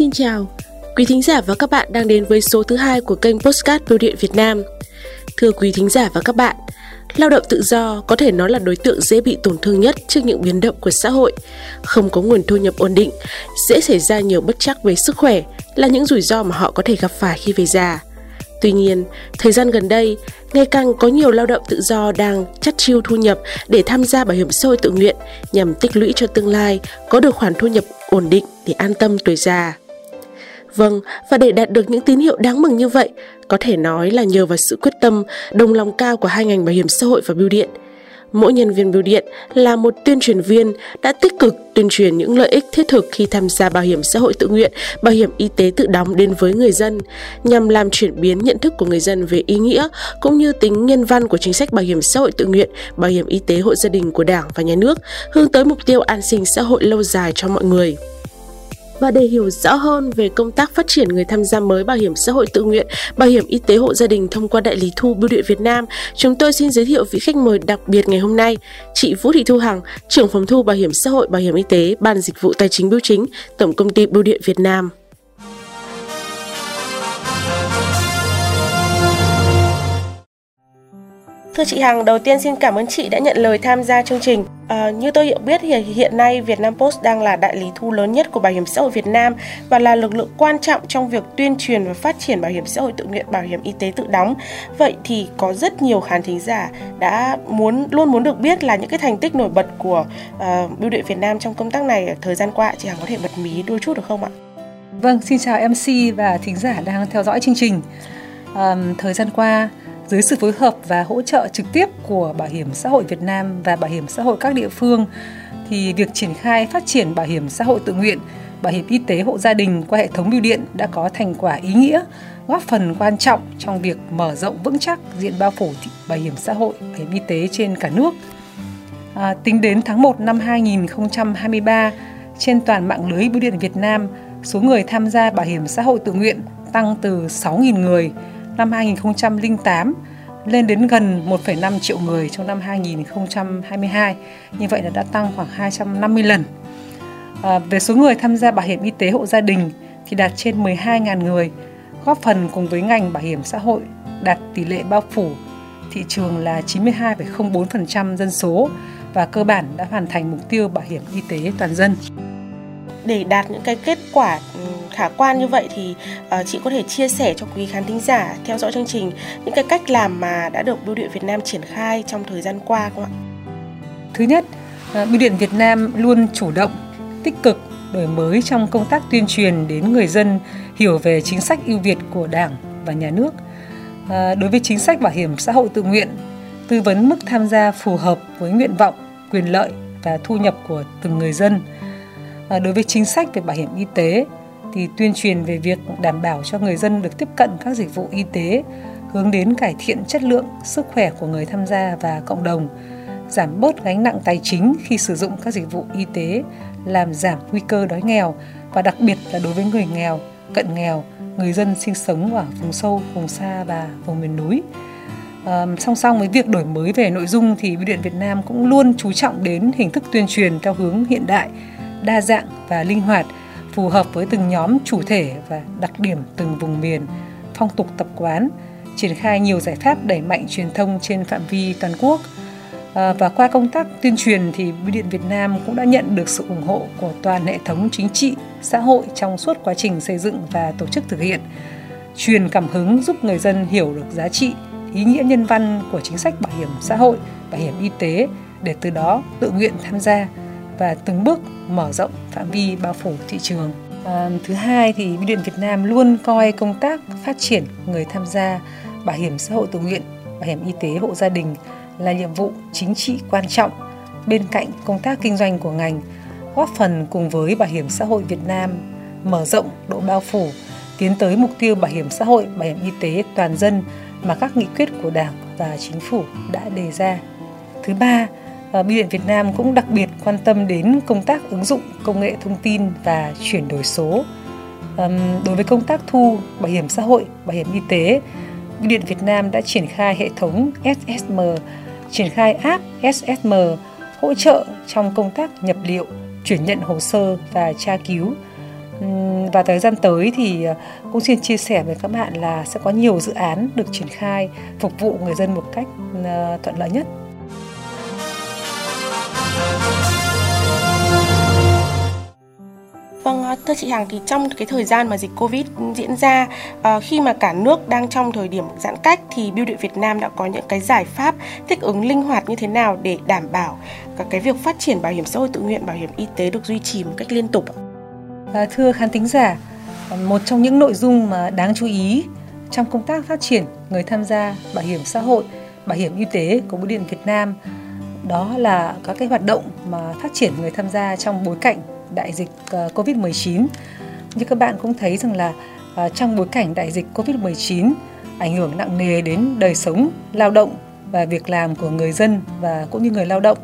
Xin chào, quý thính giả và các bạn đang đến với số thứ hai của kênh Postcard Bưu điện Việt Nam. Thưa quý thính giả và các bạn, lao động tự do có thể nói là đối tượng dễ bị tổn thương nhất trước những biến động của xã hội. Không có nguồn thu nhập ổn định, dễ xảy ra nhiều bất chắc về sức khỏe là những rủi ro mà họ có thể gặp phải khi về già. Tuy nhiên, thời gian gần đây, ngày càng có nhiều lao động tự do đang chắt chiêu thu nhập để tham gia bảo hiểm xã hội tự nguyện nhằm tích lũy cho tương lai có được khoản thu nhập ổn định để an tâm tuổi già. Vâng, và để đạt được những tín hiệu đáng mừng như vậy, có thể nói là nhờ vào sự quyết tâm, đồng lòng cao của hai ngành bảo hiểm xã hội và bưu điện. Mỗi nhân viên bưu điện là một tuyên truyền viên đã tích cực tuyên truyền những lợi ích thiết thực khi tham gia bảo hiểm xã hội tự nguyện, bảo hiểm y tế tự đóng đến với người dân, nhằm làm chuyển biến nhận thức của người dân về ý nghĩa cũng như tính nhân văn của chính sách bảo hiểm xã hội tự nguyện, bảo hiểm y tế hộ gia đình của Đảng và Nhà nước, hướng tới mục tiêu an sinh xã hội lâu dài cho mọi người. Và để hiểu rõ hơn về công tác phát triển người tham gia mới bảo hiểm xã hội tự nguyện, bảo hiểm y tế hộ gia đình thông qua đại lý thu Bưu điện Việt Nam, chúng tôi xin giới thiệu vị khách mời đặc biệt ngày hôm nay, chị Vũ Thị Thu Hằng, trưởng phòng thu bảo hiểm xã hội, bảo hiểm y tế, Ban Dịch vụ Tài chính Bưu chính, Tổng công ty Bưu điện Việt Nam. Thưa chị Hằng, đầu tiên xin cảm ơn chị đã nhận lời tham gia chương trình. À, như tôi hiểu biết thì hiện nay Việt Nam Post đang là đại lý thu lớn nhất của Bảo hiểm xã hội Việt Nam và là lực lượng quan trọng trong việc tuyên truyền và phát triển bảo hiểm xã hội tự nguyện, bảo hiểm y tế tự đóng. Vậy thì có rất nhiều khán thính giả đã muốn luôn muốn được biết là những cái thành tích nổi bật của à, uh, Bưu điện Việt Nam trong công tác này thời gian qua. Chị Hằng có thể bật mí đôi chút được không ạ? Vâng, xin chào MC và thính giả đang theo dõi chương trình. Um, thời gian qua, dưới sự phối hợp và hỗ trợ trực tiếp của Bảo hiểm xã hội Việt Nam và Bảo hiểm xã hội các địa phương thì việc triển khai phát triển bảo hiểm xã hội tự nguyện, bảo hiểm y tế hộ gia đình qua hệ thống bưu điện đã có thành quả ý nghĩa, góp phần quan trọng trong việc mở rộng vững chắc diện bao phủ bảo hiểm xã hội, bảo hiểm y tế trên cả nước. À, tính đến tháng 1 năm 2023, trên toàn mạng lưới bưu điện Việt Nam, số người tham gia bảo hiểm xã hội tự nguyện tăng từ 6.000 người năm 2008 lên đến gần 1,5 triệu người trong năm 2022. Như vậy là đã tăng khoảng 250 lần. À, về số người tham gia bảo hiểm y tế hộ gia đình thì đạt trên 12.000 người, góp phần cùng với ngành bảo hiểm xã hội đạt tỷ lệ bao phủ thị trường là 92,04% dân số và cơ bản đã hoàn thành mục tiêu bảo hiểm y tế toàn dân. Để đạt những cái kết quả khả quan như vậy thì uh, chị có thể chia sẻ cho quý khán thính giả theo dõi chương trình những cái cách làm mà đã được Bưu điện Việt Nam triển khai trong thời gian qua không ạ? Thứ nhất, uh, Bưu điện Việt Nam luôn chủ động, tích cực đổi mới trong công tác tuyên truyền đến người dân hiểu về chính sách ưu việt của Đảng và Nhà nước. À, đối với chính sách bảo hiểm xã hội tự nguyện, tư vấn mức tham gia phù hợp với nguyện vọng, quyền lợi và thu nhập của từng người dân. À, đối với chính sách về bảo hiểm y tế, thì tuyên truyền về việc đảm bảo cho người dân được tiếp cận các dịch vụ y tế hướng đến cải thiện chất lượng sức khỏe của người tham gia và cộng đồng giảm bớt gánh nặng tài chính khi sử dụng các dịch vụ y tế làm giảm nguy cơ đói nghèo và đặc biệt là đối với người nghèo cận nghèo người dân sinh sống ở vùng sâu vùng xa và vùng miền núi. À, song song với việc đổi mới về nội dung thì Bưu điện Việt Nam cũng luôn chú trọng đến hình thức tuyên truyền theo hướng hiện đại, đa dạng và linh hoạt phù hợp với từng nhóm chủ thể và đặc điểm từng vùng miền, phong tục tập quán, triển khai nhiều giải pháp đẩy mạnh truyền thông trên phạm vi toàn quốc. À, và qua công tác tuyên truyền thì Bưu điện Việt Nam cũng đã nhận được sự ủng hộ của toàn hệ thống chính trị, xã hội trong suốt quá trình xây dựng và tổ chức thực hiện, truyền cảm hứng giúp người dân hiểu được giá trị, ý nghĩa nhân văn của chính sách bảo hiểm xã hội, bảo hiểm y tế để từ đó tự nguyện tham gia và từng bước mở rộng phạm vi bao phủ thị trường. À, thứ hai thì Bưu điện Việt Nam luôn coi công tác phát triển người tham gia bảo hiểm xã hội tự nguyện, bảo hiểm y tế hộ gia đình là nhiệm vụ chính trị quan trọng bên cạnh công tác kinh doanh của ngành, góp phần cùng với bảo hiểm xã hội Việt Nam mở rộng độ bao phủ, tiến tới mục tiêu bảo hiểm xã hội, bảo hiểm y tế toàn dân mà các nghị quyết của Đảng và Chính phủ đã đề ra. Thứ ba Ờ, Bưu điện Việt Nam cũng đặc biệt quan tâm đến công tác ứng dụng công nghệ thông tin và chuyển đổi số. Đối với công tác thu bảo hiểm xã hội, bảo hiểm y tế, Bưu điện Việt Nam đã triển khai hệ thống SSM, triển khai app SSM hỗ trợ trong công tác nhập liệu, chuyển nhận hồ sơ và tra cứu. và thời gian tới thì ờ, cũng xin chia sẻ với các bạn là sẽ có nhiều dự án được triển khai phục vụ người dân một cách ờ, thuận lợi nhất. Thưa chị Hằng thì trong cái thời gian mà dịch Covid diễn ra, ờ, khi mà cả nước đang trong thời điểm giãn cách thì Bưu điện Việt Nam đã có những cái giải pháp thích ứng linh hoạt như thế nào để đảm bảo các cái việc phát triển bảo hiểm xã hội tự nguyện, bảo hiểm y tế được duy trì một cách liên tục ạ? À, thưa khán thính giả, một trong những nội dung mà đáng chú ý trong công tác phát triển người tham gia bảo hiểm xã hội, bảo hiểm y tế của Bưu điện Việt Nam đó là các cái hoạt động mà phát triển người tham gia trong bối cảnh đại dịch ờ, Covid-19. Như các bạn cũng thấy rằng là ờ, trong bối cảnh đại dịch Covid-19 ảnh hưởng nặng nề đến đời sống, lao động và việc làm của người dân và cũng như người lao động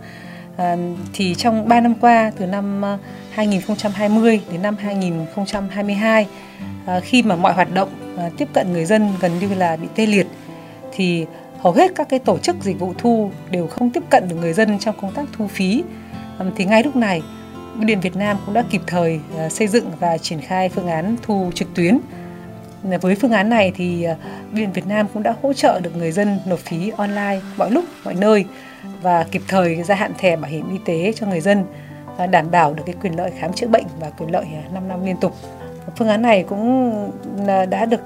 ờ, thì trong 3 năm qua từ năm 2020 đến năm 2022 à, khi mà mọi hoạt động à, tiếp cận người dân gần như là bị tê liệt thì hầu hết các cái tổ chức dịch vụ thu đều không tiếp cận được người dân trong công tác thu phí thì ngay lúc này Bưu điện Việt Nam cũng đã kịp thời ờ, xây dựng và triển khai phương án thu trực tuyến. Với phương án này thì ờ, Bưu điện Việt Nam cũng đã hỗ trợ được người dân nộp phí online mọi lúc, mọi nơi và kịp thời gia hạn thẻ bảo hiểm y tế cho người dân đảm bảo được cái quyền lợi khám chữa bệnh và quyền lợi à, 5 năm liên tục. Phương án này cũng ờ, đã được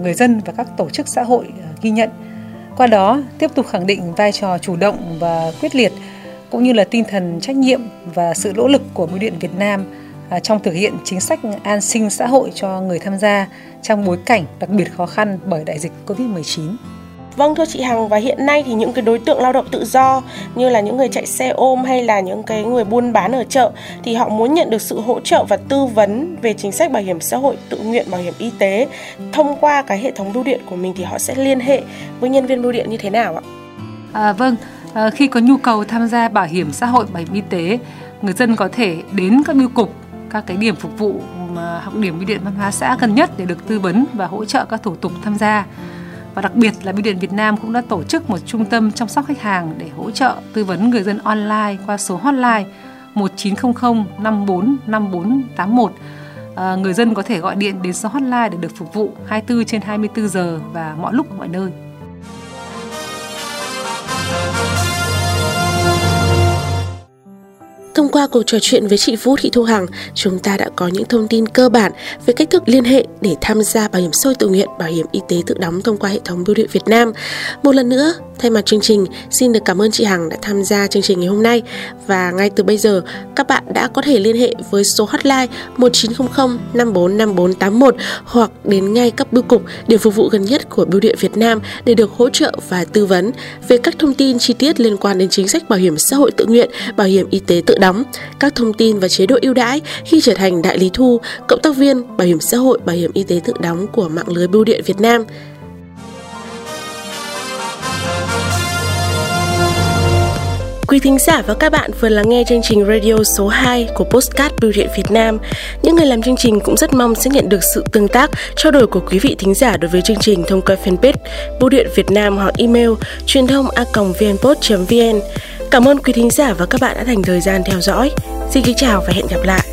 người dân và các tổ chức xã hội ghi nhận. Qua đó tiếp tục khẳng định vai trò chủ động và quyết liệt cũng như là tinh thần trách nhiệm và sự nỗ lực của Bưu điện Việt Nam trong thực hiện chính sách an sinh xã hội cho người tham gia trong bối cảnh đặc biệt khó khăn bởi đại dịch Covid-19. Vâng thưa chị Hằng và hiện nay thì những cái đối tượng lao động tự do như là những người chạy xe ôm hay là những cái người buôn bán ở chợ thì họ muốn nhận được sự hỗ trợ và tư vấn về chính sách bảo hiểm xã hội tự nguyện bảo hiểm y tế thông qua cái hệ thống bưu điện của mình thì họ sẽ liên hệ với nhân viên bưu điện như thế nào ạ? À, vâng, à, khi có nhu cầu tham gia bảo hiểm xã hội bảo hiểm y tế, người dân có thể đến các bưu cục, các cái điểm phục vụ mà học điểm bưu điện văn hóa xã gần nhất để được tư vấn và hỗ trợ các thủ tục tham gia. Và đặc biệt là Bưu điện Việt Nam cũng đã tổ chức một trung tâm chăm sóc khách hàng để hỗ trợ tư vấn người dân online qua số hotline 1900 54 5481. À, người dân có thể gọi điện đến số hotline để được phục vụ 24 trên 24 giờ và mọi lúc mọi nơi. Qua cuộc trò chuyện với chị Vũ Thị Thu Hằng, chúng ta đã có những thông tin cơ bản về cách thức liên hệ để tham gia bảo hiểm xã hội tự nguyện, bảo hiểm y tế tự đóng thông qua hệ thống bưu điện Việt Nam. Một lần nữa, thay mặt chương trình, xin được cảm ơn chị Hằng đã tham gia chương trình ngày hôm nay và ngay từ bây giờ, các bạn đã có thể liên hệ với số hotline 1900 545481 hoặc đến ngay các bưu cục điểm phục vụ gần nhất của Bưu điện Việt Nam để được hỗ trợ và tư vấn về các thông tin chi tiết liên quan đến chính sách bảo hiểm xã hội tự nguyện, bảo hiểm y tế tự đóng, các thông tin và chế độ ưu đãi khi trở thành đại lý thu, cộng tác viên, bảo hiểm xã hội, bảo hiểm y tế tự đóng của mạng lưới bưu điện Việt Nam. Quý thính giả và các bạn vừa lắng nghe chương trình radio số 2 của Postcard Bưu điện Việt Nam. Những người làm chương trình cũng rất mong sẽ nhận được sự tương tác, trao đổi của quý vị thính giả đối với chương trình thông qua fanpage Bưu điện Việt Nam hoặc email truyền thông a vnpost.vn. Cảm ơn quý thính giả và các bạn đã dành thời gian theo dõi. Xin kính chào và hẹn gặp lại.